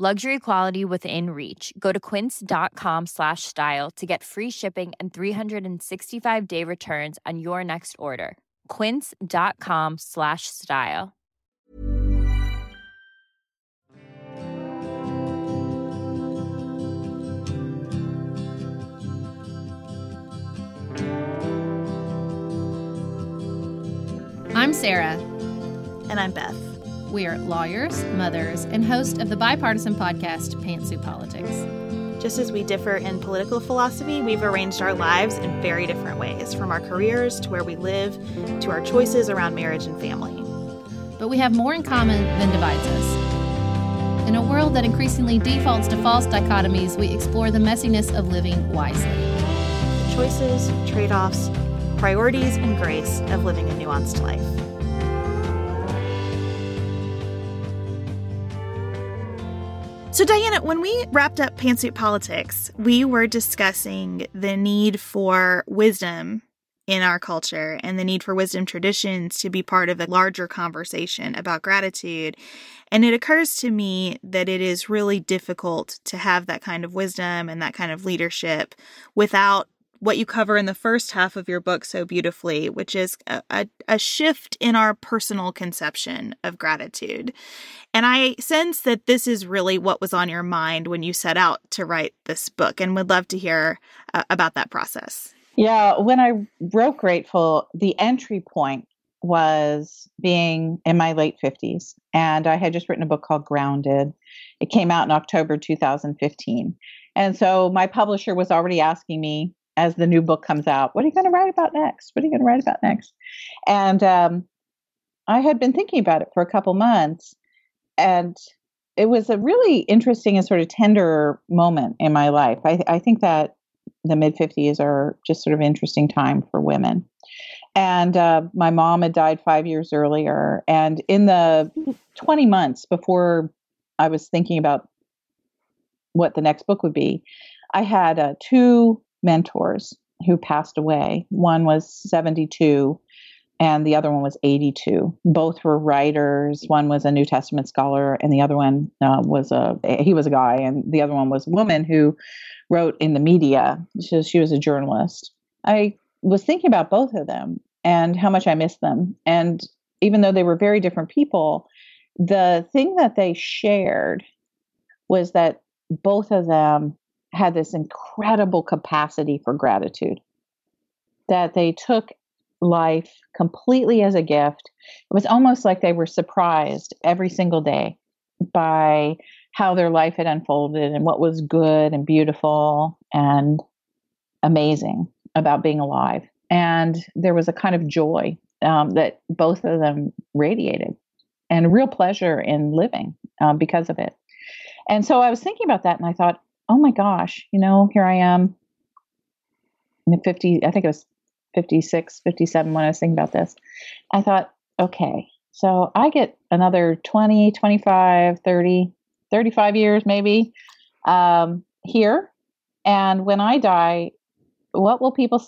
Luxury quality within reach. Go to quince.com slash style to get free shipping and 365 day returns on your next order. Quince.com slash style. I'm Sarah. And I'm Beth. We are lawyers, mothers, and host of the bipartisan podcast Pantsuit Politics. Just as we differ in political philosophy, we've arranged our lives in very different ways, from our careers to where we live to our choices around marriage and family. But we have more in common than divides us. In a world that increasingly defaults to false dichotomies, we explore the messiness of living wisely. The choices, trade offs, priorities, and grace of living a nuanced life. So, Diana, when we wrapped up Pantsuit Politics, we were discussing the need for wisdom in our culture and the need for wisdom traditions to be part of a larger conversation about gratitude. And it occurs to me that it is really difficult to have that kind of wisdom and that kind of leadership without what you cover in the first half of your book so beautifully, which is a, a, a, shift in our personal conception of gratitude. And I sense that this is really what was on your mind when you set out to write this book, and would love to hear uh, about that process. Yeah, when I wrote Grateful, the entry point was being in my late 50s, and I had just written a book called Grounded. It came out in October 2015. And so my publisher was already asking me as the new book comes out, what are you going to write about next? What are you going to write about next? And um, I had been thinking about it for a couple months, and it was a really interesting and sort of tender moment in my life. I, I think that the mid 50s are just sort of interesting time for women. And uh, my mom had died five years earlier. And in the 20 months before I was thinking about what the next book would be, I had uh, two mentors who passed away. One was 72 and the other one was 82. Both were writers. One was a New Testament scholar and the other one uh, was a he was a guy and the other one was a woman who wrote in the media. She, she was a journalist. I was thinking about both of them and how much I miss them. And even though they were very different people, the thing that they shared was that both of them had this incredible capacity for gratitude that they took life completely as a gift. It was almost like they were surprised every single day by how their life had unfolded and what was good and beautiful and amazing about being alive. And there was a kind of joy um, that both of them radiated and real pleasure in living um, because of it. And so I was thinking about that and I thought, oh my gosh, you know, here I am in the 50, I think it was 56, 57 when I was thinking about this. I thought, okay, so I get another 20, 25, 30, 35 years maybe um, here. And when I die, what will people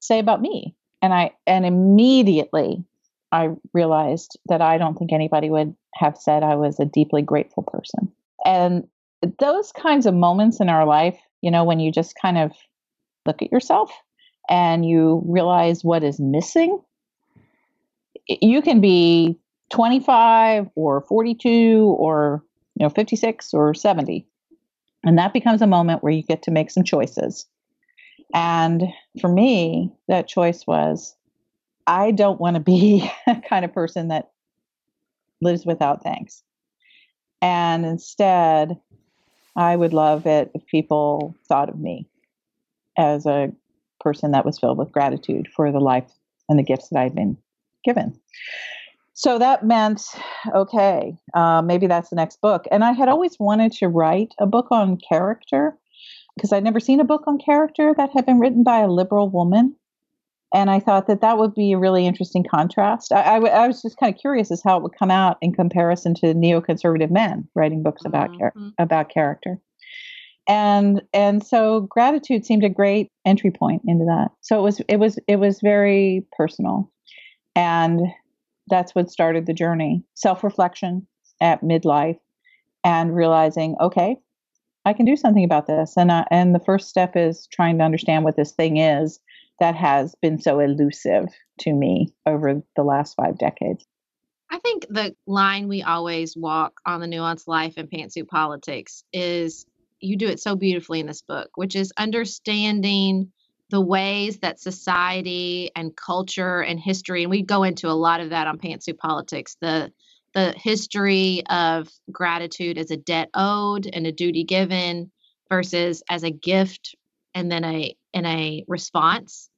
say about me? And I, and immediately I realized that I don't think anybody would have said I was a deeply grateful person. And those kinds of moments in our life, you know, when you just kind of look at yourself and you realize what is missing, you can be 25 or 42 or you know 56 or 70 and that becomes a moment where you get to make some choices. And for me that choice was i don't want to be a kind of person that lives without thanks. And instead I would love it if people thought of me as a person that was filled with gratitude for the life and the gifts that I'd been given. So that meant, okay, uh, maybe that's the next book. And I had always wanted to write a book on character. because I'd never seen a book on character that had been written by a liberal woman. And I thought that that would be a really interesting contrast. I, I, w- I was just kind of curious as how it would come out in comparison to neoconservative men writing books about mm-hmm. about character. And and so gratitude seemed a great entry point into that. So it was it was it was very personal, and that's what started the journey. Self reflection at midlife, and realizing, okay, I can do something about this. And uh, and the first step is trying to understand what this thing is that has been so elusive to me over the last five decades. I think the line we always walk on the nuanced life and pantsuit politics is you do it so beautifully in this book, which is understanding the ways that society and culture and history, and we go into a lot of that on pantsuit politics, the the history of gratitude as a debt owed and a duty given versus as a gift and then a and a response.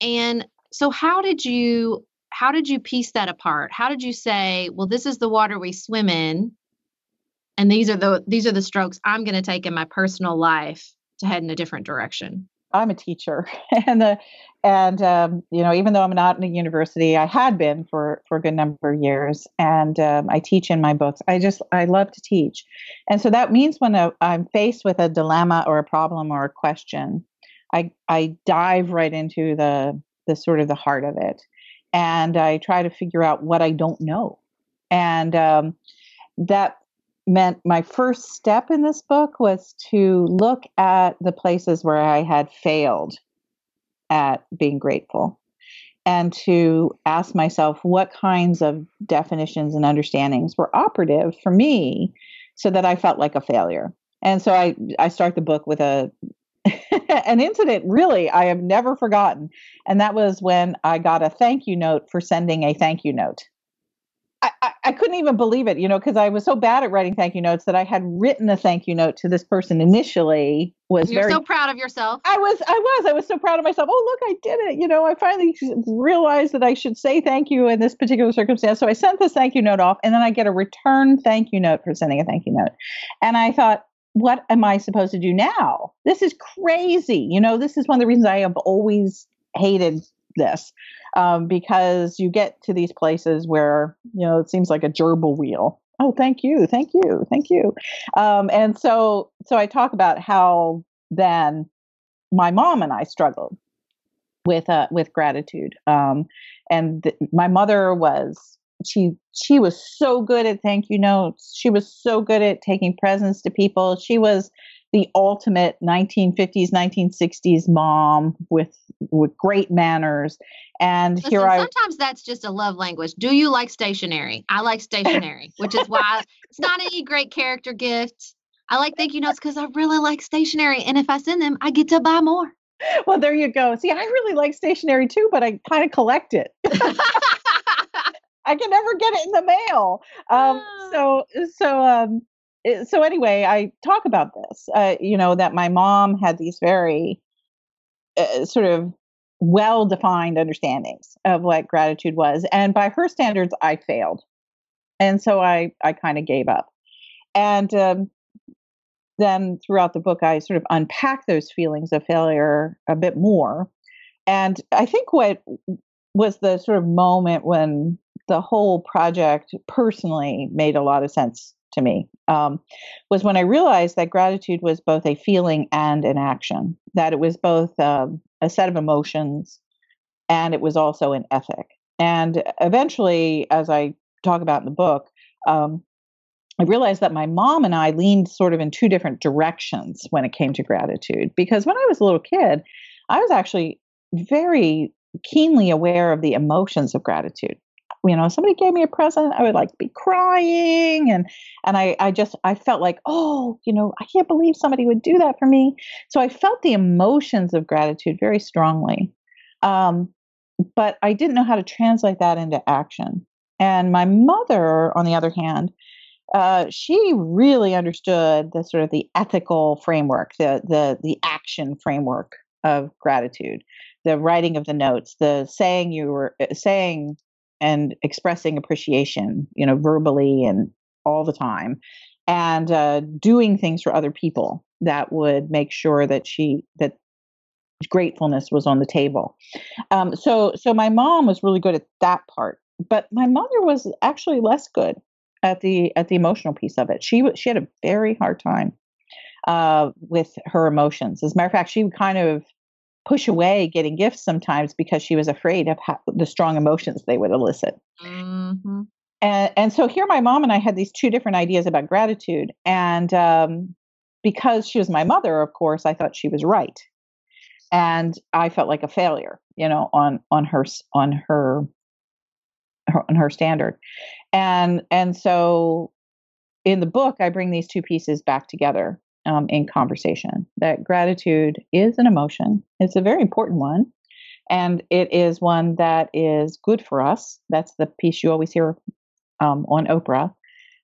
And so how did you how did you piece that apart? How did you say, well, this is the water we swim in, and these are the these are the strokes I'm going to take in my personal life to head in a different direction? I'm a teacher, and the and um, you know even though I'm not in a university, I had been for for a good number of years, and um, I teach in my books. I just I love to teach, and so that means when i I'm faced with a dilemma or a problem or a question, I I dive right into the the sort of the heart of it, and I try to figure out what I don't know, and um, that meant my first step in this book was to look at the places where I had failed at being grateful and to ask myself what kinds of definitions and understandings were operative for me so that I felt like a failure. And so I, I start the book with a an incident really I have never forgotten. And that was when I got a thank you note for sending a thank you note. I, I, couldn't even believe it, you know, because I was so bad at writing thank you notes that I had written a thank you note to this person initially. Was You're very, so proud of yourself. I was, I was, I was so proud of myself. Oh, look, I did it. You know, I finally realized that I should say thank you in this particular circumstance. So I sent this thank you note off, and then I get a return thank you note for sending a thank you note. And I thought, what am I supposed to do now? This is crazy. You know, this is one of the reasons I have always hated this um, because you get to these places where you know it seems like a gerbil wheel. Oh, thank you, thank you, thank you. Um, and so, so I talk about how then my mom and I struggled with uh, with gratitude. Um, and th- my mother was she she was so good at thank you notes. She was so good at taking presents to people. She was the ultimate 1950s 1960s mom with with great manners and Listen, here I sometimes that's just a love language. Do you like stationery? I like stationery, which is why it's not any great character gift. I like thank you notes because I really like stationery, and if I send them, I get to buy more. Well, there you go. See, I really like stationery too, but I kind of collect it. I can never get it in the mail. Um, so, so um, Eh, so anyway, I talk about this. Uh, you know that my mom had these very uh, sort of well-defined understandings of what gratitude was, and by her standards, I failed, and so I I kind of gave up. And um, then throughout the book, I sort of unpack those feelings of failure a bit more. And I think what was the sort of moment when the whole project personally made a lot of sense to me um, was when I realized that gratitude was both a feeling and an action, that it was both um, a set of emotions and it was also an ethic. And eventually, as I talk about in the book, um, I realized that my mom and I leaned sort of in two different directions when it came to gratitude. Because when I was a little kid, I was actually very keenly aware of the emotions of gratitude you know somebody gave me a present i would like be crying and and i i just i felt like oh you know i can't believe somebody would do that for me. So i felt the emotions of gratitude very strongly. Um, but i didn't know how to translate that into action. And my mother on the other hand uh, she really understood the sort of the ethical framework the the the action framework of gratitude. The writing of the notes the saying you were uh, saying and expressing appreciation, you know, verbally and all the time. and uh, doing things for other people that would make sure that she that gratefulness was on the table. Um, so so my mom was really good at that part, but my mother was actually less good at the at the emotional piece of it. She she had a very hard time uh, with her emotions. As a matter of fact, she kind of push away getting gifts sometimes because she was afraid of how, the strong emotions they would elicit. Mm-hmm. And and so here, my mom and I had these two different ideas about gratitude, and um, because she was my mother, of course, I thought she was right, and I felt like a failure, you know, on on her on her, her on her standard, and and so in the book, I bring these two pieces back together um, in conversation. That gratitude is an emotion. It's a very important one. And it is one that is good for us. That's the piece you always hear um, on Oprah.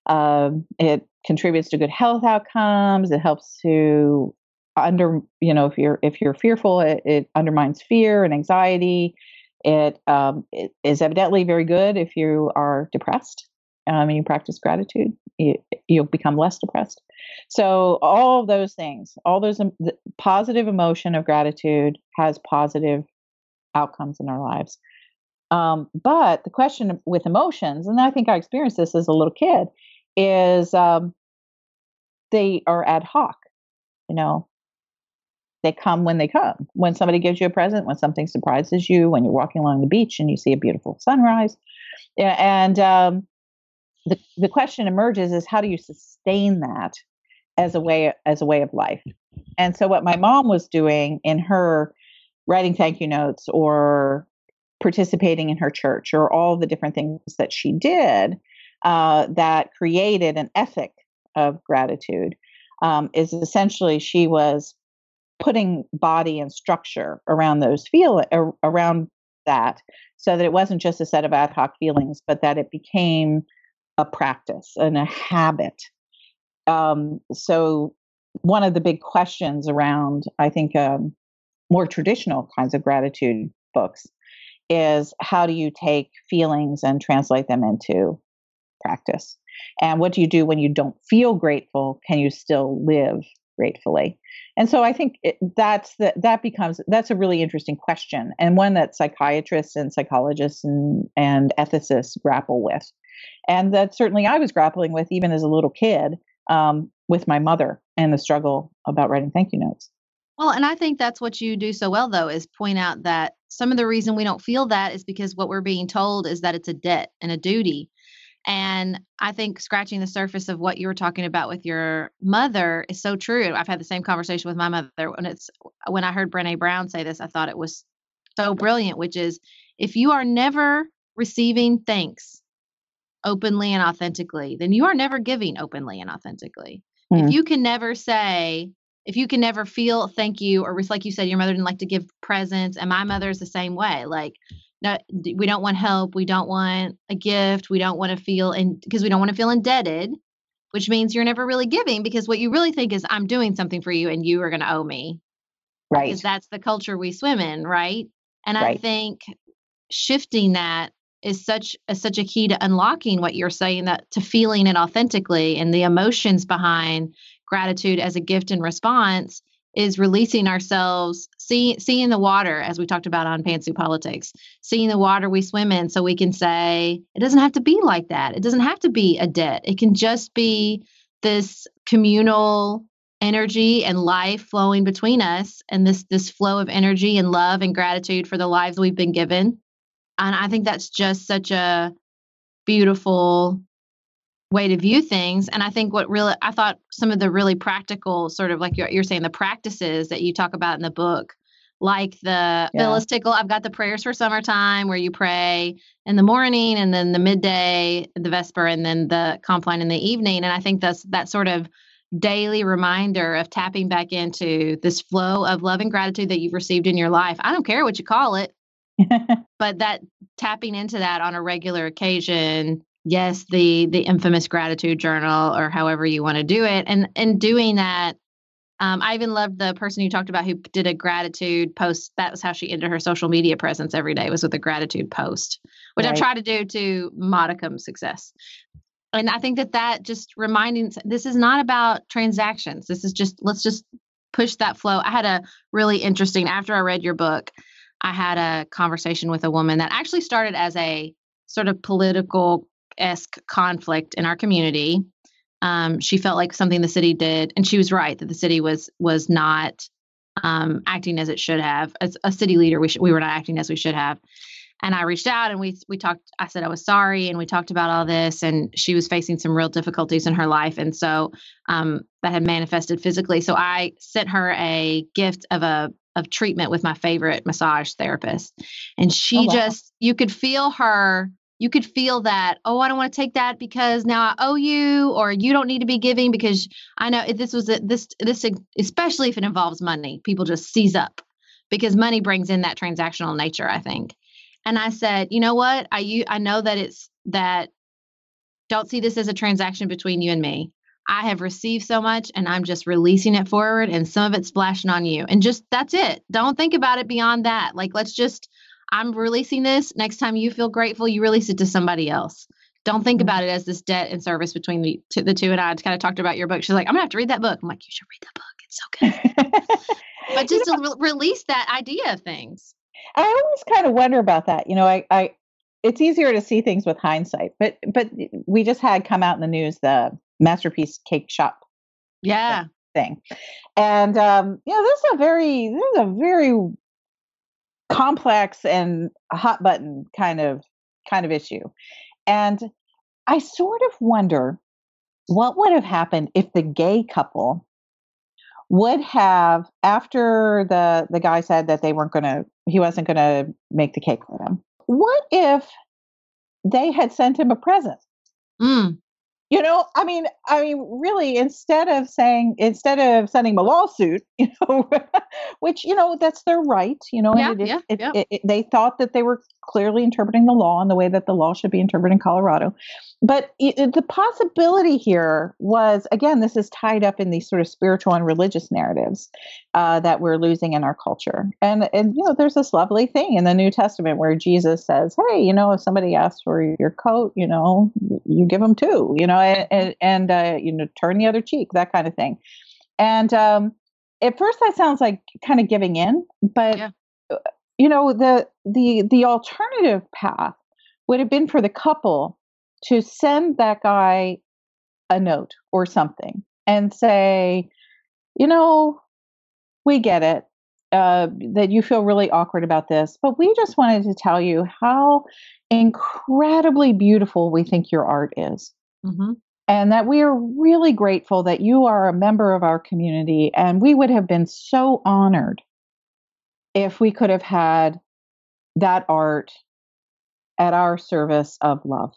Um, it contributes to good health outcomes. It helps to under you know if you're if you're fearful, it, it undermines fear and anxiety. It, um, it is evidently very good if you are depressed um, and you practice gratitude. You, you'll become less depressed. So all those things, all those um, positive emotion of gratitude has positive outcomes in our lives. Um, but the question with emotions, and I think I experienced this as a little kid, is um, they are ad hoc. You know, they come when they come. When somebody gives you a present, when something surprises you, when you're walking along the beach and you see a beautiful sunrise, and um, the the question emerges is how do you sustain that as a way as a way of life. And so what my mom was doing in her writing thank you notes or participating in her church or all the different things that she did uh, that created an ethic of gratitude um, is essentially she was putting body and structure around those feel around that so that it wasn't just a set of ad hoc feelings but that it became a practice and a habit um, so one of the big questions around, I think, um, more traditional kinds of gratitude books is how do you take feelings and translate them into practice? And what do you do when you don't feel grateful? Can you still live gratefully? And so I think it, that's the, that becomes that's a really interesting question and one that psychiatrists and psychologists and, and ethicists grapple with. And that certainly I was grappling with even as a little kid um, with my mother and the struggle about writing thank you notes. Well, and I think that's what you do so well, though, is point out that some of the reason we don't feel that is because what we're being told is that it's a debt and a duty. And I think scratching the surface of what you were talking about with your mother is so true. I've had the same conversation with my mother when it's when I heard Brene Brown say this, I thought it was so brilliant, which is if you are never receiving thanks openly and authentically, then you are never giving openly and authentically. Mm. If you can never say, if you can never feel thank you, or like you said, your mother didn't like to give presents, and my mother is the same way. Like, no, we don't want help, we don't want a gift, we don't want to feel, and because we don't want to feel indebted, which means you're never really giving because what you really think is, I'm doing something for you, and you are going to owe me. Right. Because that's the culture we swim in, right? And right. I think shifting that is such a, such a key to unlocking what you're saying that to feeling it authentically and the emotions behind gratitude as a gift and response is releasing ourselves see, seeing the water as we talked about on pantsuit politics seeing the water we swim in so we can say it doesn't have to be like that. It doesn't have to be a debt. It can just be this communal energy and life flowing between us and this this flow of energy and love and gratitude for the lives we've been given and I think that's just such a beautiful way to view things. And I think what really, I thought some of the really practical, sort of like you're, you're saying, the practices that you talk about in the book, like the yeah. Phyllis Tickle, I've got the prayers for summertime where you pray in the morning and then the midday, the Vesper, and then the Compline in the evening. And I think that's that sort of daily reminder of tapping back into this flow of love and gratitude that you've received in your life. I don't care what you call it. but that tapping into that on a regular occasion yes the the infamous gratitude journal or however you want to do it and and doing that um, i even loved the person you talked about who did a gratitude post that was how she ended her social media presence every day was with a gratitude post which right. i try to do to modicum success and I think that that just reminding this is not about transactions. This is just let's just push that flow. I had a really interesting after I read your book, I had a conversation with a woman that actually started as a sort of political esque conflict in our community. Um, she felt like something the city did, and she was right that the city was was not um, acting as it should have. As a city leader, we sh- we were not acting as we should have and I reached out and we we talked. I said I was sorry, and we talked about all this. And she was facing some real difficulties in her life, and so um, that had manifested physically. So I sent her a gift of a of treatment with my favorite massage therapist, and she oh, wow. just you could feel her. You could feel that. Oh, I don't want to take that because now I owe you, or you don't need to be giving because I know if this was a, this this especially if it involves money, people just seize up because money brings in that transactional nature. I think. And I said, you know what? I you I know that it's that don't see this as a transaction between you and me. I have received so much and I'm just releasing it forward and some of it's splashing on you. And just that's it. Don't think about it beyond that. Like let's just I'm releasing this. Next time you feel grateful, you release it to somebody else. Don't think about it as this debt and service between the, the two. And I kind of talked about your book. She's like, I'm gonna have to read that book. I'm like, you should read that book. It's so good. but just to re- release that idea of things. I always kind of wonder about that. You know, I, I, it's easier to see things with hindsight, but but we just had come out in the news the masterpiece cake shop, yeah, thing, and um, you know, this is a very this is a very complex and hot button kind of kind of issue, and I sort of wonder what would have happened if the gay couple would have after the the guy said that they weren't going to he wasn't going to make the cake for them what if they had sent him a present? Mm you know i mean i mean really instead of saying instead of sending a lawsuit you know which you know that's their right you know yeah, it, yeah, it, yeah. It, they thought that they were clearly interpreting the law in the way that the law should be interpreted in colorado but the possibility here was again this is tied up in these sort of spiritual and religious narratives uh, that we're losing in our culture and and you know there's this lovely thing in the new testament where jesus says hey you know if somebody asks for your coat you know you give them two you know and, and uh, you know turn the other cheek that kind of thing and um, at first that sounds like kind of giving in but yeah. Uh, you know the the the alternative path would have been for the couple to send that guy a note or something and say you know we get it uh, that you feel really awkward about this, but we just wanted to tell you how incredibly beautiful we think your art is. Mm-hmm and that we are really grateful that you are a member of our community. And we would have been so honored if we could have had that art at our service of love.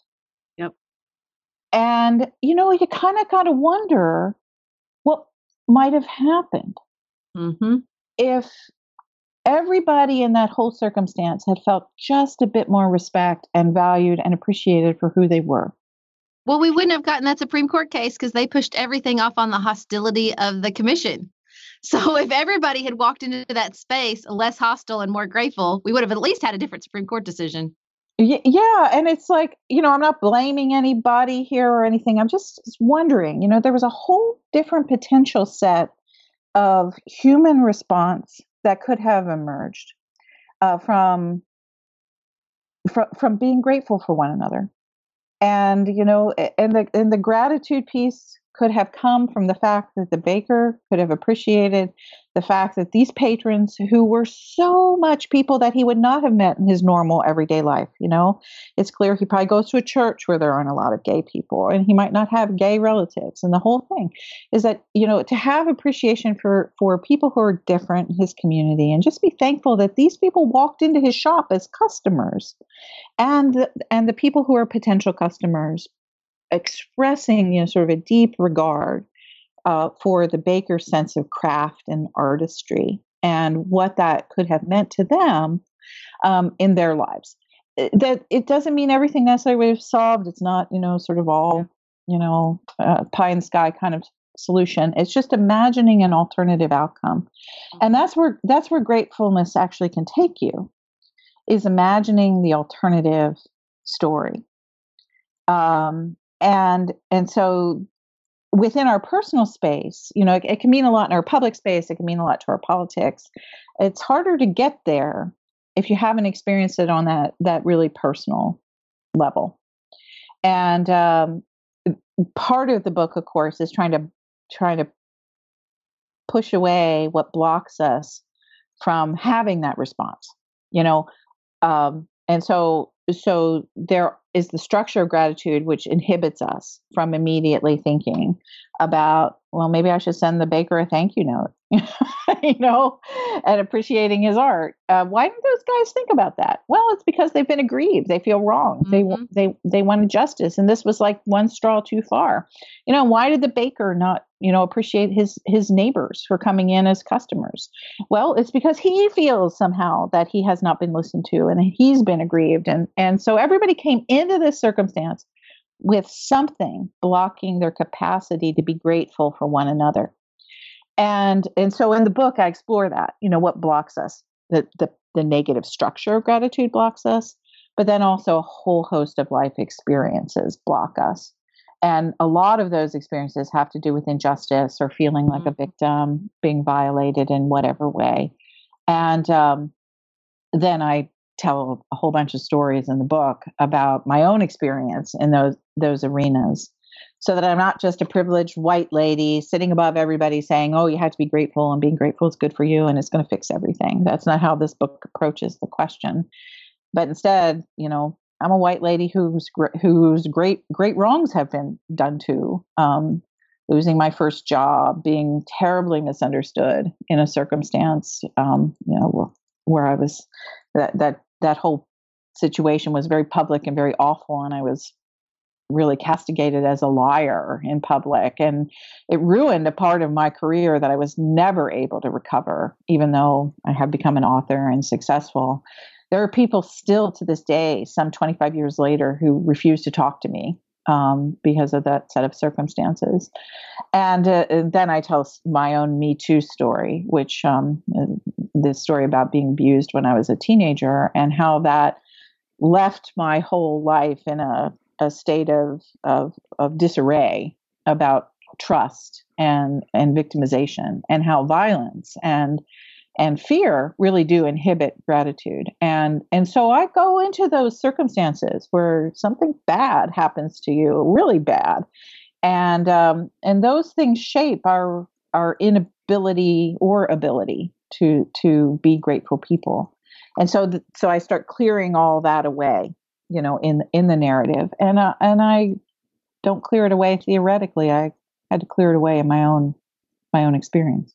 Yep. And, you know, you kind of got to wonder what might have happened mm-hmm. If everybody in that whole circumstance had felt just a bit more respect and valued and appreciated for who they were. Well, we wouldn't have gotten that Supreme Court case because they pushed everything off on the hostility of the commission. So if everybody had walked into that space less hostile and more grateful, we would have at least had a different Supreme Court decision. Yeah, and it's like, you know, I'm not blaming anybody here or anything. I'm just wondering, you know, there was a whole different potential set of human response that could have emerged uh, from, from from being grateful for one another. And you know and the and the gratitude piece could have come from the fact that the baker could have appreciated the fact that these patrons who were so much people that he would not have met in his normal everyday life you know? It's clear he probably goes to a church where there aren't a lot of gay people and he might not have gay relatives and the whole thing is that you know to have appreciation for for people who are different in his community and just be thankful that these people walked into his shop as customers and and the people who are potential customers expressing you know sort of a deep regard uh, for the baker's sense of craft and artistry and what that could have meant to them um, in their lives. That it doesn't mean everything necessarily was solved. It's not you know sort of all you know uh, pie in the sky kind of solution. It's just imagining an alternative outcome. And that's where that's where gratefulness actually can take you is imagining the alternative story. Um, and and so within our personal space, you know, it, it, can mean a lot in our public space. It can mean a lot to our politics. It's harder to get there if you haven't experienced it on that that really personal level. And um, part of the book, of course, is trying to trying to push away what blocks us from having that response. You know, um, and so so there is the structure of gratitude which inhibits us from immediately thinking about well maybe i should send the baker a thank you note you know and appreciating his art. Uh, why don't those guys think about that? Well it's because they've been aggrieved. They feel wrong. Mm-hmm. they they they wanted justice and this was like one straw too far. You know why did the baker not you know appreciate his his neighbors for coming in as customers. Well it's because he feels somehow that he has not been listened to and he's been aggrieved. And and so everybody came into this circumstance with something blocking their capacity to be grateful for one another. And and so in the book i explore that you know what blocks us the the, the negative structure of gratitude blocks us but then also a whole host of life experiences block us and a lot of those experiences have to do with injustice or feeling like mm-hmm. a victim, being violated in whatever way. And um, then I tell a whole bunch of stories in the book about my own experience in those those arenas so that I'm not just a privileged white lady sitting above everybody saying, "Oh, you have to be grateful and being grateful is good for you and it's going to fix everything." That's not how this book approaches the question. But instead, you know, I'm a white lady whose whose great great wrongs have been done to. Um, losing my first job, being terribly misunderstood in a circumstance, um, you know, where, I was that that that whole situation was very public and very awful, and I was really castigated as a liar in public, and it ruined a part of my career that I was never able to recover, even though I have become an author and successful there are people still to this day, some 25 years later, who refuse to talk to me um, because of that set of circumstances. And, uh, and, then I tell my own Me Too story, which um, uh, the story about being abused when I was a teenager and how that left my whole life in a, a state of, of, of disarray about trust and, and victimization and how violence and and fear really do inhibit gratitude. And and so i go into those circumstances where something bad happens to you really bad. And um, and those things shape our our inability or ability to to be grateful people. And so th- so i start clearing all that away you know in in the narrative. And uh, and i don't clear it away theoretically. I had to clear it away in my own my own experience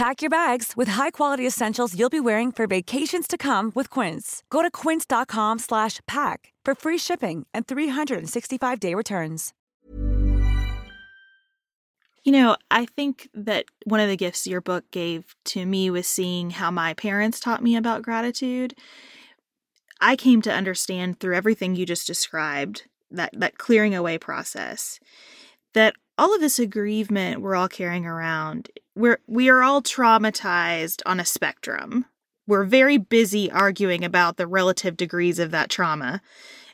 Pack your bags with high-quality essentials you'll be wearing for vacations to come with Quince. Go to quince.com slash pack for free shipping and 365-day returns. You know, I think that one of the gifts your book gave to me was seeing how my parents taught me about gratitude. I came to understand through everything you just described, that, that clearing away process, that all of this aggrievement we're all carrying around, we're we are all traumatized on a spectrum. We're very busy arguing about the relative degrees of that trauma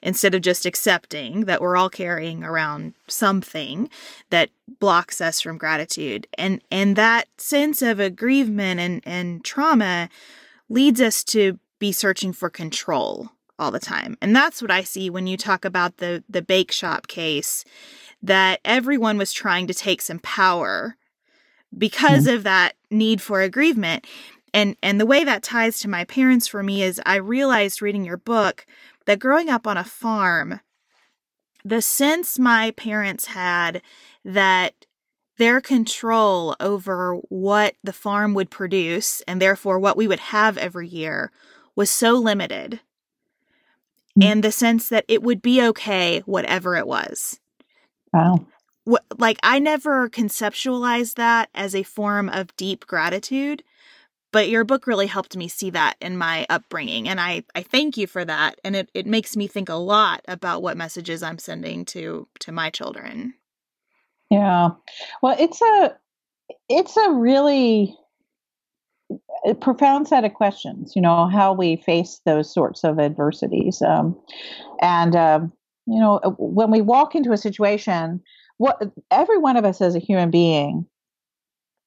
instead of just accepting that we're all carrying around something that blocks us from gratitude. And and that sense of aggrievement and, and trauma leads us to be searching for control all the time. And that's what I see when you talk about the the bake shop case that everyone was trying to take some power because mm. of that need for aggrievement. And and the way that ties to my parents for me is I realized reading your book that growing up on a farm, the sense my parents had that their control over what the farm would produce and therefore what we would have every year was so limited. Mm. And the sense that it would be okay, whatever it was. Wow. Like, I never conceptualized that as a form of deep gratitude but your book really helped me see that in my upbringing and i i thank you for that and it, it makes me think a lot about what messages i'm sending to to my children. Yeah. Well it's a it's a really profound set of questions you know how we face those sorts of adversities um, and um, you know when we walk into a situation what every one of us as a human being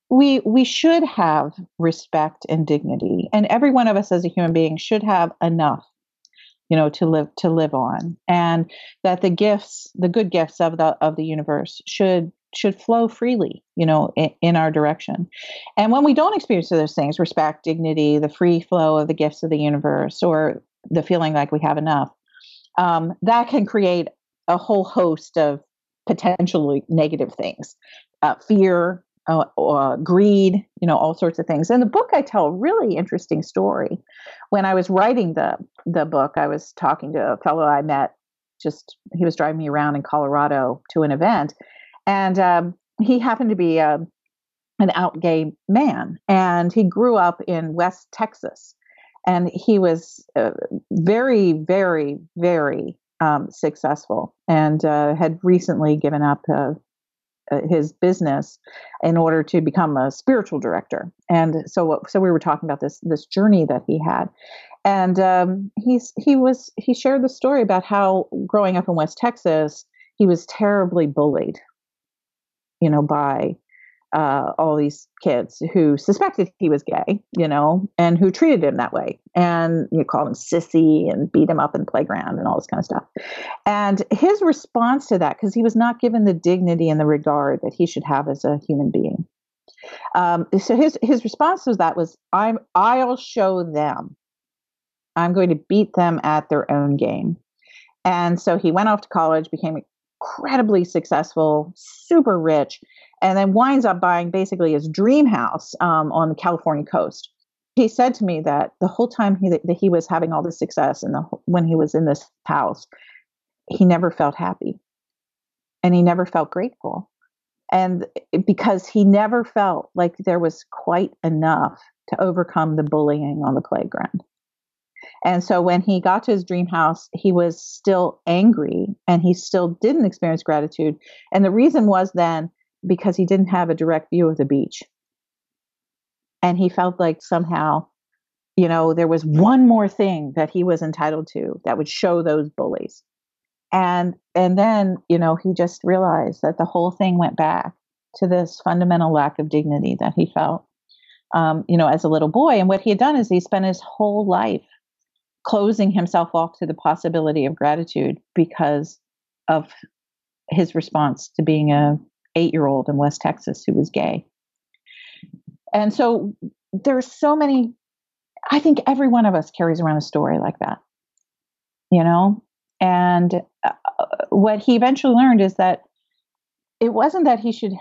we we should have respect and dignity and every one of us as a human being should have enough you know to live to live on and that the gifts the good gifts of the of the universe should should flow freely you know in, in our direction. And when we don't experience those things respect dignity the free flow of the gifts of the universe or the feeling like we have enough um, that can create a whole host of potentially negative things uh, fear uh, uh, greed, you know, all sorts of things. In the book, I tell a really interesting story. When I was writing the the book, I was talking to a fellow I met. Just he was driving me around in Colorado to an event, and um, he happened to be a, um, an out gay man, and he grew up in West Texas, and he was uh, very, very, very um, successful, and uh, had recently given up uh, uh, his business in order to become a spiritual director. And so, so we were talking about this this journey that he had, and um, he's he was he shared the story about how growing up in West Texas, he was terribly bullied, you know, by uh, all these kids who suspected he was gay, you know, and who treated him that way, and you know, called him sissy and beat him up in playground and all this kind of stuff. And his response to that, because he was not given the dignity and the regard that he should have as a human being. Um, so his his response to that was, "I'm I'll show them. I'm going to beat them at their own game." And so he went off to college, became incredibly successful, super rich, and then winds up buying basically his dream house um, on the California coast. He said to me that the whole time he, that he was having all this success and when he was in this house, he never felt happy and he never felt grateful. And because he never felt like there was quite enough to overcome the bullying on the playground. And so when he got to his dream house, he was still angry and he still didn't experience gratitude. And the reason was then because he didn't have a direct view of the beach. And he felt like somehow, you know, there was one more thing that he was entitled to that would show those bullies. And and then, you know, he just realized that the whole thing went back to this fundamental lack of dignity that he felt, um, you know, as a little boy. And what he had done is he spent his whole life closing himself off to the possibility of gratitude because of his response to being a eight year old in West Texas who was gay. And so there's so many, I think every one of us carries around a story like that, you know? And uh, what he eventually learned is that it wasn't that he should,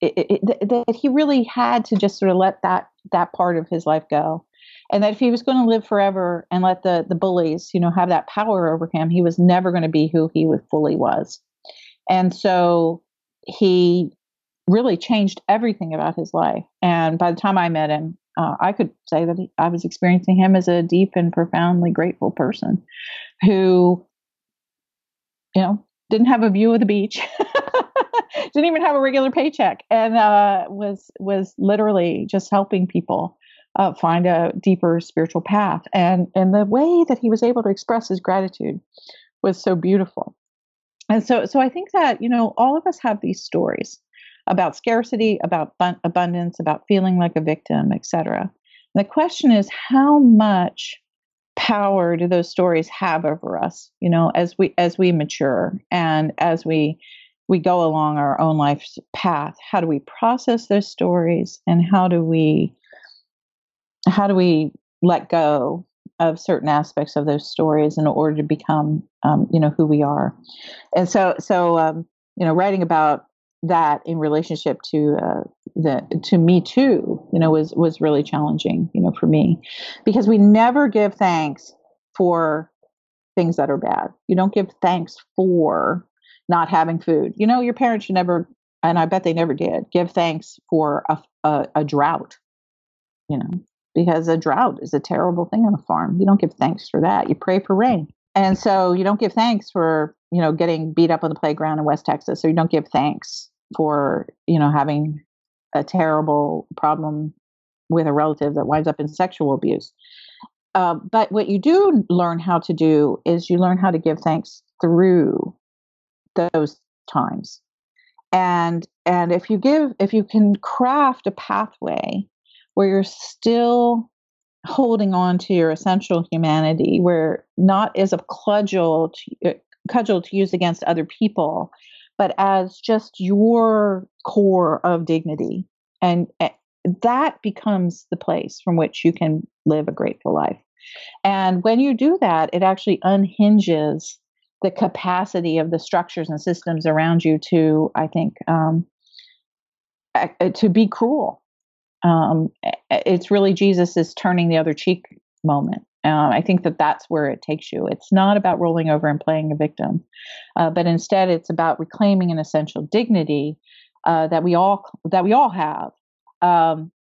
it, it, that he really had to just sort of let that that part of his life go and that if he was going to live forever and let the the bullies you know have that power over him he was never going to be who he fully was and so he really changed everything about his life. And by the time I met him, uh, I could say that he, I was experiencing him as a deep and profoundly grateful person who, you know, didn't have a view of the beach, didn't even have a regular paycheck, and uh, was was literally just helping people uh, find a deeper spiritual path. And and the way that he was able to express his gratitude was so beautiful and so so i think that you know all of us have these stories about scarcity about abundance about feeling like a victim etc the question is how much power do those stories have over us you know as we as we mature and as we we go along our own life's path? How do we process those stories and how do we how do we let go of certain aspects of those stories in order to become, um, you know, who we are. And so, so um, you know, writing about that in relationship to uh, the to me too, you know, was was really challenging, you know, for me, because we never give thanks for things that are bad. You don't give thanks for not having food. You know, your parents should never, and I bet they never did, give thanks for a, a, a drought you know, because a drought is a terrible thing on a farm. You don't give thanks for that. You pray for rain. And so you don't give thanks for, you know, getting beat up on the playground in West Texas, So you don't give thanks for, you know, having a terrible problem with a relative that winds up in sexual abuse. Uh, but what you do learn how to do is you learn how to give thanks through those times and and if you give if you can craft a pathway where you're still holding on to your essential humanity where not as a cudgel to, uh, cudgel to use against other people but as just your core of dignity and uh, that becomes the place from which you can live a grateful life and when you do that it actually unhinges the capacity of the structures and systems around you to, I think, um, to be cruel. Um, it's really Jesus is turning the other cheek moment. Uh, I think that that's where it takes you. It's not about rolling over and playing a victim, uh, but instead it's about reclaiming an essential dignity uh, that we all that we all have, um,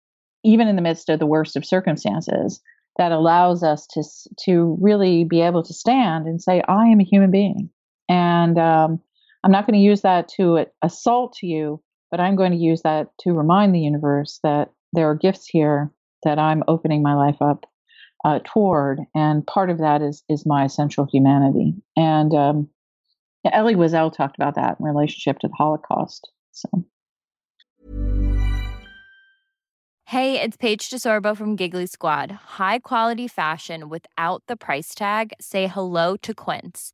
even in the midst of the worst of circumstances that allows us to to really be able to stand and say, "I am a human being," and um, I'm not going to use that to assault you, but I'm going to use that to remind the universe that there are gifts here that I'm opening my life up uh, toward, and part of that is is my essential humanity. And um, Elie Wiesel talked about that in relationship to the Holocaust. So. Hey, it's Paige DeSorbo from Giggly Squad. High quality fashion without the price tag. Say hello to Quince.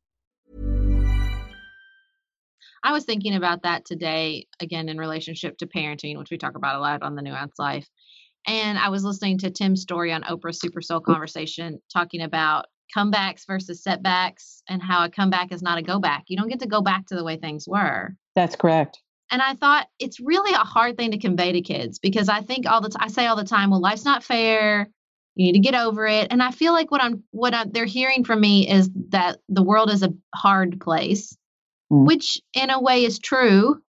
I was thinking about that today, again, in relationship to parenting, which we talk about a lot on the Nuanced Life. And I was listening to Tim Storey on Oprah's Super Soul mm. Conversation talking about comebacks versus setbacks and how a comeback is not a go back. You don't get to go back to the way things were. That's correct. And I thought it's really a hard thing to convey to kids because I think all the t- I say all the time, well, life's not fair. You need to get over it. And I feel like what I'm what I'm, they're hearing from me is that the world is a hard place, mm. which in a way is true.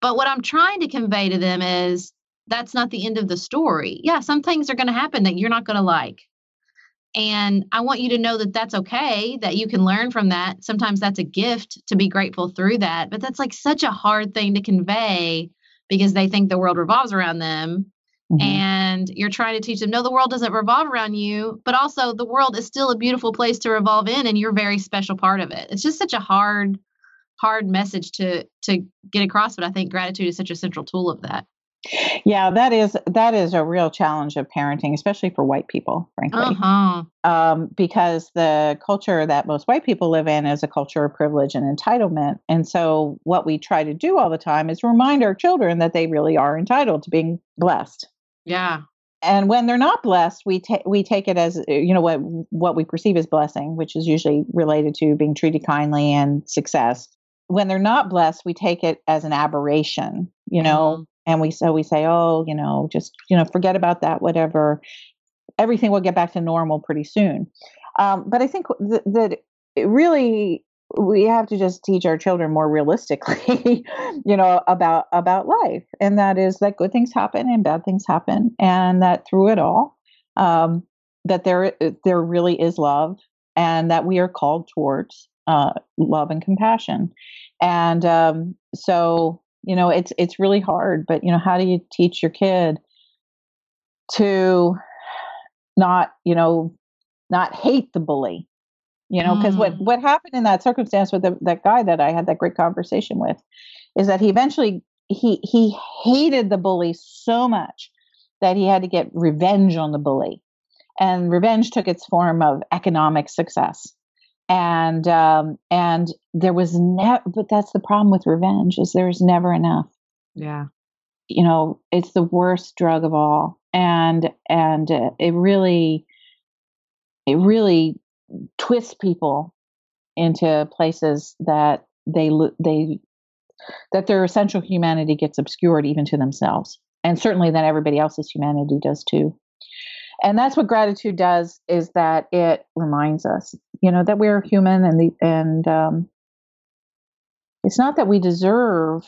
But what I'm trying to convey to them is that's not the end of the story. Yeah, some things are going to happen that you're not going to like. And I want you to know that that's okay, that you can learn from that. Sometimes that's a gift to be grateful through that. But that's like such a hard thing to convey because they think the world revolves around them. Mm-hmm. And you're trying to teach them, no, the world doesn't revolve around you, but also the world is still a beautiful place to revolve in, and you're a very special part of it. It's just such a hard, hard message to to get across. But I think gratitude is such a central tool of that. Yeah, that is that is a real challenge of parenting, especially for white people, frankly, uh-huh. um, because the culture that most white people live in is a culture of privilege and entitlement. And so, what we try to do all the time is remind our children that they really are entitled to being blessed. Yeah. And when they're not blessed, we take we take it as you know what what we perceive as blessing, which is usually related to being treated kindly and success. When they're not blessed, we take it as an aberration. You know, mm-hmm and we so we say oh you know just you know forget about that whatever everything will get back to normal pretty soon um, but i think th- that really we have to just teach our children more realistically you know about about life and that is that good things happen and bad things happen and that through it all um, that there there really is love and that we are called towards uh, love and compassion. And um, so you know it's it's really hard but you know how do you teach your kid to not you know not hate the bully? You know because mm. what what happened in that circumstance with the, that guy that i had that great conversation with is that he eventually he he hated the bully so much that he had to get revenge on the bully. And revenge took its form of economic success and um, and there was never but that's the problem with revenge is there's never enough. Yeah. You know it's the worst drug of all. And and uh, it really it really twists people into places that they they that their essential humanity gets obscured even to themselves. And certainly then everybody else's humanity does too and that's what gratitude does is that it reminds us you know that we're human and the and um, it's not that we deserve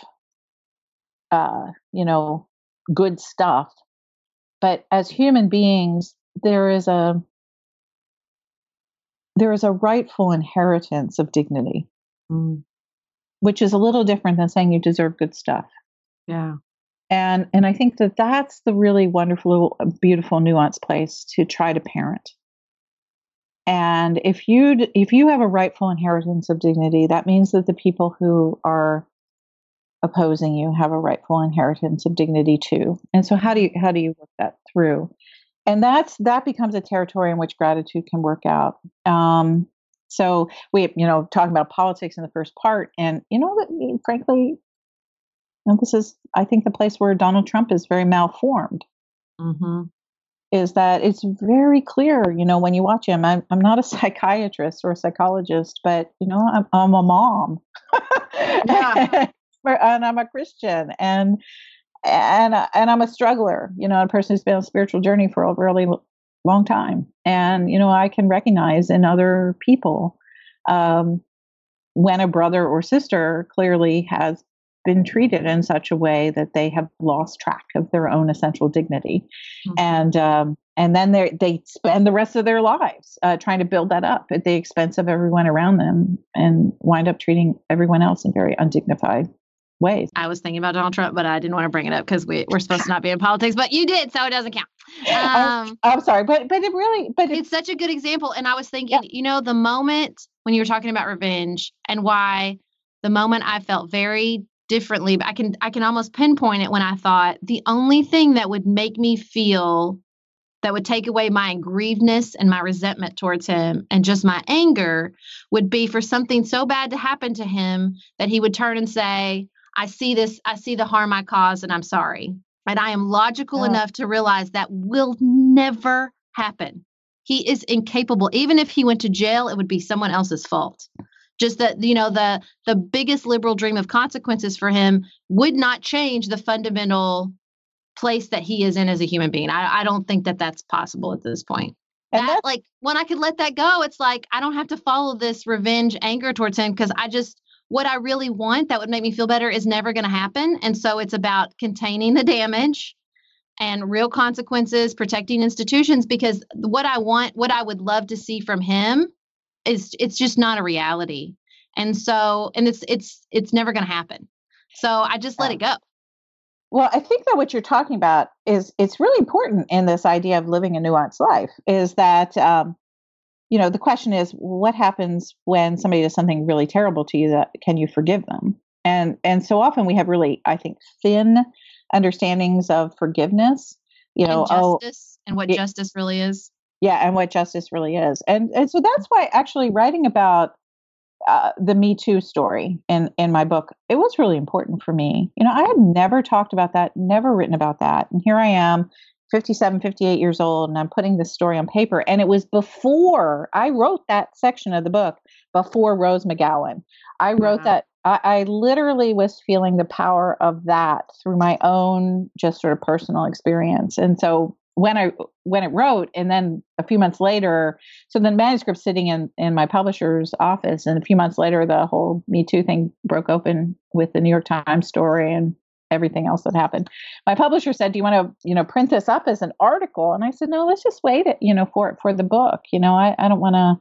uh, you know good stuff but as human beings there is a there is a rightful inheritance of dignity. Mm. which is a little different than saying you deserve good stuff. Yeah and and i think that that's the really wonderful beautiful nuanced place to try to parent. And if you if you have a rightful inheritance of dignity that means that the people who are opposing you have a rightful inheritance of dignity too. And so how do you how do you work that through? And that's that becomes a territory in which gratitude can work out. Um, so we you know talking about politics in the first part and you know frankly and this is, I think, the place where Donald Trump is very malformed. Mm-hmm. Is that it's very clear, you know, when you watch him. I'm, I'm not a psychiatrist or a psychologist, but you know, I'm, I'm a mom, and I'm a Christian, and and and I'm a struggler, you know, a person who's been on a spiritual journey for a really long time, and you know, I can recognize in other people um, when a brother or sister clearly has been treated in such a way that they have lost track of their own essential dignity, mm-hmm. and um, and then they they spend the rest of their lives uh, trying to build that up at the expense of everyone around them, and wind up treating everyone else in very undignified ways. I was thinking about Donald Trump, but I didn't want to bring it up because we, we're supposed to not be in politics, but you did, so it doesn't count. Um, I'm sorry, but but it really, but it's, it's such a good example. And I was thinking, yeah. you know, the moment when you were talking about revenge and why the moment I felt very differently but i can i can almost pinpoint it when i thought the only thing that would make me feel that would take away my aggrievedness and my resentment towards him and just my anger would be for something so bad to happen to him that he would turn and say i see this i see the harm i caused and i'm sorry. And i am logical yeah. enough to realize that will never happen. He is incapable. Even if he went to jail it would be someone else's fault just that you know the the biggest liberal dream of consequences for him would not change the fundamental place that he is in as a human being. I, I don't think that that's possible at this point. And that like when i could let that go it's like i don't have to follow this revenge anger towards him because i just what i really want that would make me feel better is never going to happen. And so it's about containing the damage and real consequences protecting institutions because what i want what i would love to see from him it's it's just not a reality. And so and it's it's it's never going to happen. So i just let it go. Well i think that what you're talking about is it's really important in this idea of living a nuanced life is that um, you know the question is what happens when somebody does something really terrible to you that can you forgive them? And and so often we have really i think thin understandings of forgiveness you know and oh, justice oh, and what it, justice really is yeah and what justice really is and and so that's why actually writing about uh, the me too story in in my book it was really important for me. You know i had never talked about that never written about that and here i am 57 58 years old and i'm putting this story on paper and it was before i wrote that section of the book before rose mcgowan. I wrote that I, I literally was feeling the power of that through my own just sort of personal experience and so when I when it wrote, and then a few months later, so the manuscript sitting in in my publisher's office, and a few months later, the whole Me Too thing broke open with the New York Times story and everything else that happened. My publisher said, "Do you want to, you know, print this up as an article?" And I said, "No, let's just wait it, you know, for it for the book. You know, I I don't want to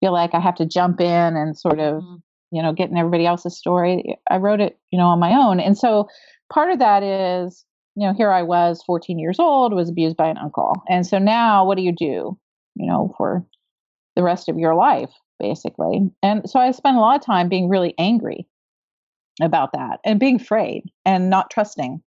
feel like I have to jump in and sort of." Mm-hmm. You know, getting everybody else's story. I wrote it, you know, on my own. And so part of that is you know, here I was 14 years old, was abused by an uncle. And so now what do you do, you know, for the rest of your life, basically? And so I spent a lot of time being really angry about that and being afraid and not trusting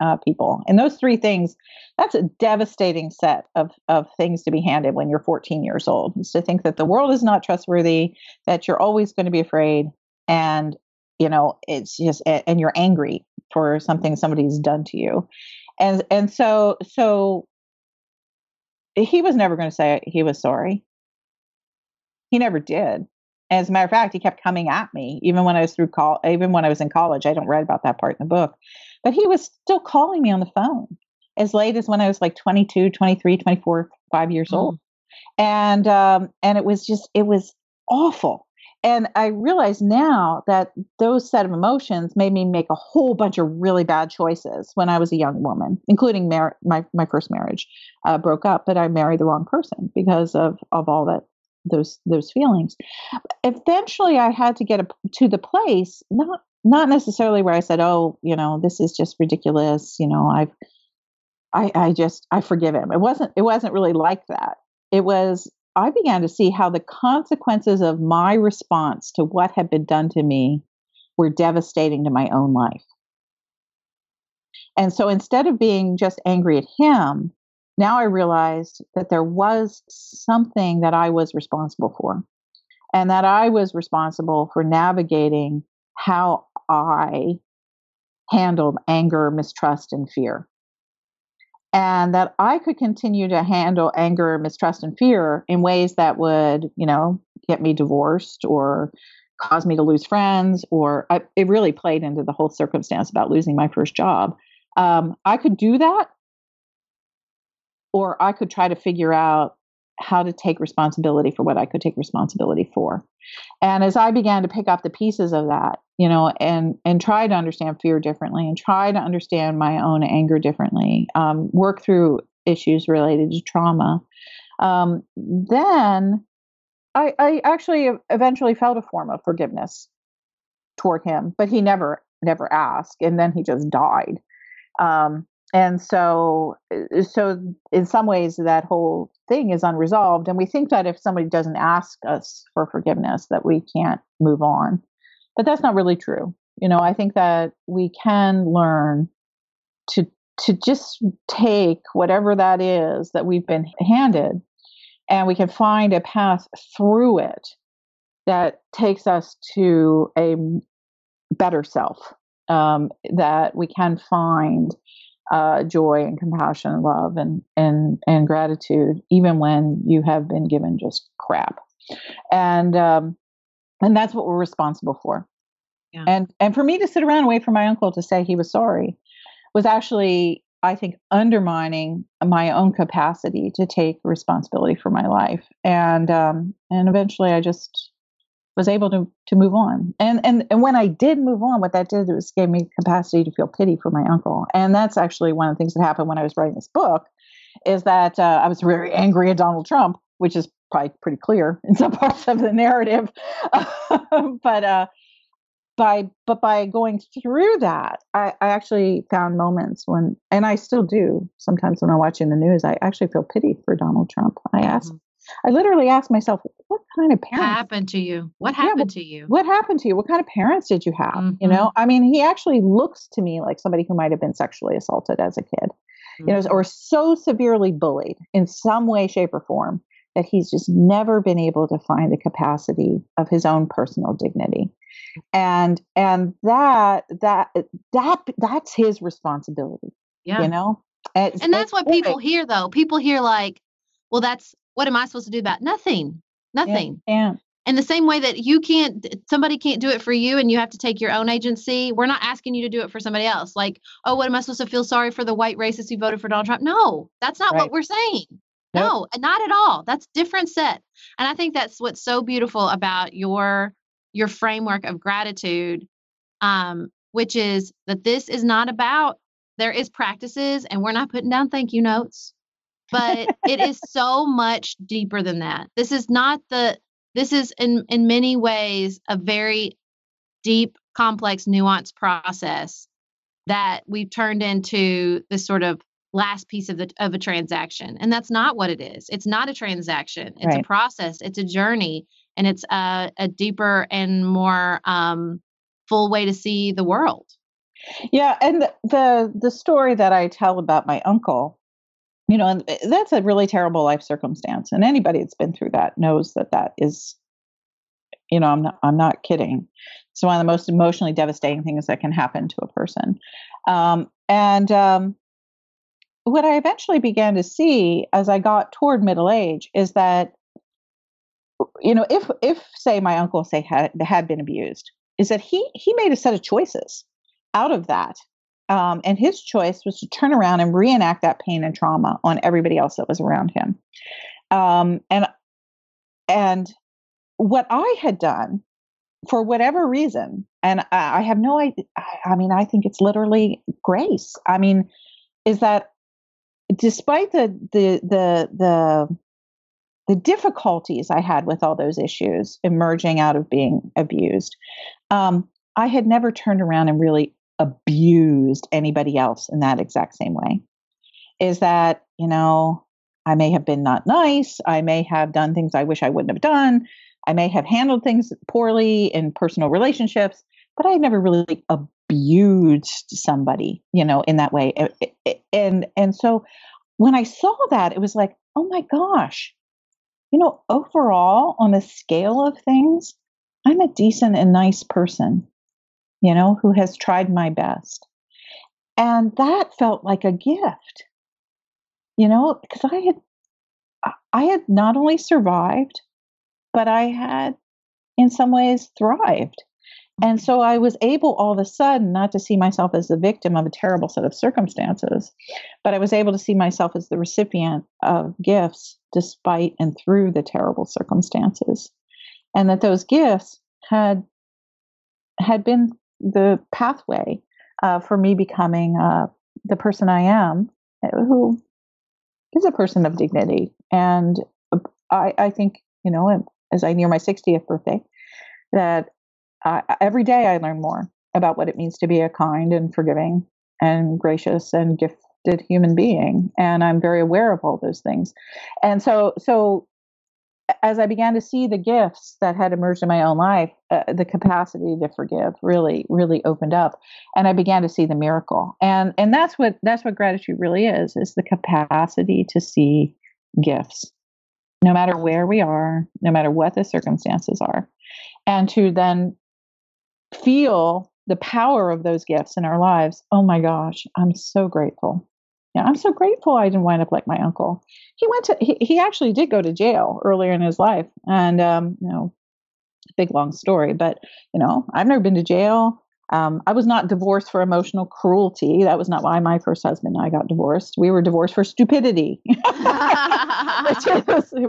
uh, people. And those three things, that's a devastating set of, of things to be handed when you're 14 years old. Is to think that the world is not trustworthy, that you're always going to be afraid, and you know it's just and you're angry for something somebody's done to you and and so so he was never going to say he was sorry. He never did. As a matter of fact, he kept coming at me, even when I was through call, even when I was in college. I don't write about that part in the book, but he was still calling me on the phone as late as when I was like 22, 23, 24, five years mm. old. And, um, and it was just, it was awful. And I realize now that those set of emotions made me make a whole bunch of really bad choices when I was a young woman, including mar- my, my first marriage uh, broke up, but I married the wrong person because of, of all that those those feelings. Eventually, I had to get a, to the place not not necessarily where I said, "Oh, you know, this is just ridiculous." You know, I've I, I just I forgive him. It wasn't it wasn't really like that. It was I began to see how the consequences of my response to what had been done to me were devastating to my own life. And so instead of being just angry at him, now I realized that there was something that I was responsible for, and that I was responsible for navigating how I handled anger, mistrust, and fear. And that I could continue to handle anger, mistrust, and fear in ways that would, you know, get me divorced or cause me to lose friends, or I, it really played into the whole circumstance about losing my first job. Um, I could do that or I could try to figure out how to take responsibility for what I could take responsibility for. And as I began to pick up the pieces of that, you know, and and try to understand fear differently, and try to understand my own anger differently, um, work through issues related to trauma, um, then I, I actually eventually felt a form of forgiveness toward him, but he never never asked, and then he just died. Um, and so uh, so in some ways that whole thing is unresolved and we think that if somebody doesn't ask us for forgiveness that we can't move on but that's not really true. You know i think that we can learn to to just take whatever that is that we've been handed and we can find a path through it that takes us to a better self um, that we can find uh, joy and compassion and love and and and gratitude, even when you have been given just crap, and um, and that's what we're responsible for. Yeah. And and for me to sit around and wait for my uncle to say he was sorry was actually, I think, undermining my own capacity to take responsibility for my life. And um, and eventually, I just was able to to move on. And and and when I did move on, what that did was gave me capacity to feel pity for my uncle. And that's actually one of the things that happened when I was writing this book, is that uh, I was very angry at Donald Trump, which is probably pretty clear in some parts of the narrative. but uh, by but by going through that, I, I actually found moments when, and I still do sometimes when I'm watching the news, I actually feel pity for Donald Trump. I ask mm-hmm. I literally asked myself, what kind of parents happened to you? What happened yeah, to you? What happened to you? What kind of parents did you have? Mm-hmm. You know, I mean, he actually looks to me like somebody who might have been sexually assaulted as a kid, mm-hmm. you know, or so severely bullied in some way, shape, or form that he's just never been able to find the capacity of his own personal dignity and and that that that that's his responsibility yeah you know and, and that's what people hear though people hear like well that's what am I supposed to do about nothing? Nothing. Yeah. yeah. In the same way that you can't, somebody can't do it for you and you have to take your own agency, we're not asking you to do it for somebody else. Like, oh, what am I supposed to feel sorry for the white racists who voted for Donald Trump? No, that's not right. what we're saying. No, not at all. That's different set. And I think that's what's so beautiful about your your framework of gratitude, um, which is that this is not about there is practices and we're not putting down thank you notes but it is so much deeper than that. This is not the this is in in many ways a very deep, complex, nuanced process that we've turned into this sort of last piece of the of a transaction. And that's not what it is. It's not a transaction. It's right. a process. It's a journey and it's a, a deeper and more um, full way to see the world. Yeah, and the, the the story that I tell about my uncle you know, and eh, that's a really terrible life circumstance. And anybody that's been through that knows that that is, you know, I'm not, I'm not kidding. It's one of the most emotionally devastating things that can happen to a person. Um, and um, what I eventually began to see as I got toward middle age is that you know if if say my uncle say had had been abused is that he he made a set of choices out of that um, and his choice was to turn around and reenact that pain and trauma on everybody else that was around him um, and and what I had done for whatever reason, and I, I have no idea. I, I mean, I think it's literally grace. I mean, is that despite the the the the the difficulties I had with all those issues emerging out of being abused, um, I had never turned around and really abused anybody else in that exact same way. Is that, you know, I may have been not nice. I may have done things I wish I wouldn't have done. I may have handled things poorly in personal relationships, but I never really abused somebody, you know, in that way. And and so when I saw that, it was like, oh my gosh, you know, overall on the scale of things, I'm a decent and nice person, you know, who has tried my best. And that felt like a gift, you know, because I had I had not only survived, but I had in some ways thrived. And so I was able all of a sudden not to see myself as the victim of a terrible set of circumstances, but I was able to see myself as the recipient of gifts despite and through the terrible circumstances. And that those gifts had had been the pathway uh, for me becoming uh, the person I am, uh, who is a person of dignity. And I, I think, you know, as I near my 60th birthday, that every day I learn more about what it means to be a kind and forgiving and gracious and gifted human being. And I'm very aware of all those things. And so, so as I began to see the gifts that had emerged in my own life, uh, the capacity to forgive really, really opened up, and I began to see the miracle. And and that's what that's what gratitude really is: is the capacity to see gifts, no matter where we are, no matter what the circumstances are, and to then feel the power of those gifts in our lives. Oh my gosh, I'm so grateful. Yeah, I'm so grateful I didn't wind up like my uncle. He went to he, he actually did go to jail earlier in his life, and um, you know, big long story, but you know, I've never been to jail. Um, I was not divorced for emotional cruelty. That was not why my first husband and I got divorced. We were divorced for stupidity,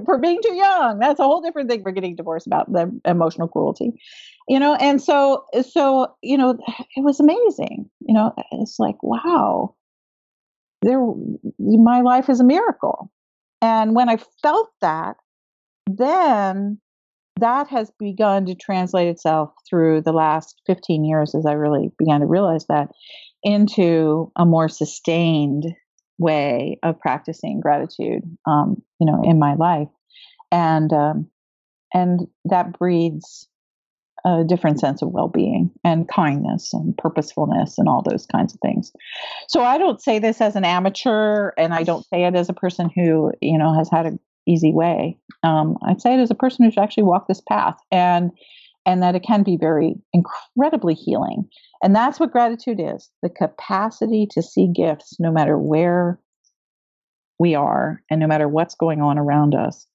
for being too young. That's a whole different thing for getting divorced about the emotional cruelty, you know. And so, so you know, it was amazing. You know, it's like wow, there, my life is a miracle. And when I felt that, then that has begun to translate itself through the last 15 years as I really began to realize that into a more sustained way of practicing gratitude, um, you know, in my life. And, um, and that breeds a different sense of well-being and kindness and purposefulness and all those kinds of things. So I don't say this as an amateur and I don't say it as a person who, you know, has had a easy way. Um, I'd say it as a person who's actually walked this path and and that it can be very incredibly healing. And that's what gratitude is the capacity to see gifts no matter where we are and no matter what's going on around us.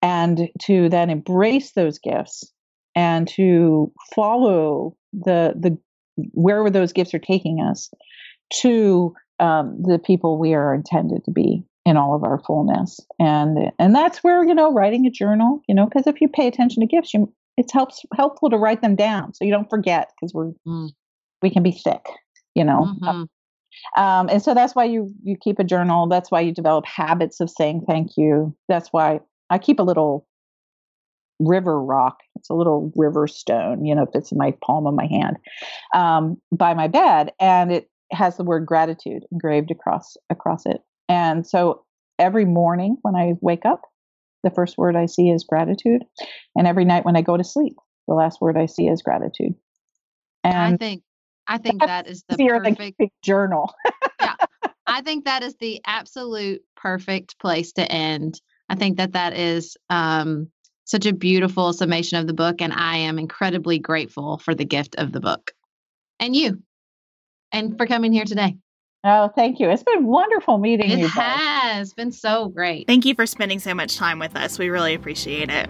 And to then embrace those gifts and to follow the the wherever those gifts are taking us to um, the people we are intended to be in all of our fullness. And and that's where you know writing a journal you know because if you pay attention to gifts you it's helps helpful to write them down so you don't forget because we're mm. we can be thick you know? Mm-hmm. um, and so that's why you you keep a journal. That's why you develop habits of saying thank you. That's why i keep a little river rock. It's a little river stone you know fits in my palm of my hand um, by my bed and it has the word gratitude engraved across across it and so every morning when I wake up, the first word I see is gratitude. And every night when I go to sleep, the last word I see is gratitude. And I think I think that is the perfect journal. yeah. I think that is the absolute perfect place to end. I think that that is um, such a beautiful summation of the book, and I am incredibly grateful for the gift of the book and you, and for coming here today. Oh, thank you. It's been wonderful meeting it you It has been so great. Thank you for spending so much time with us. We really appreciate it.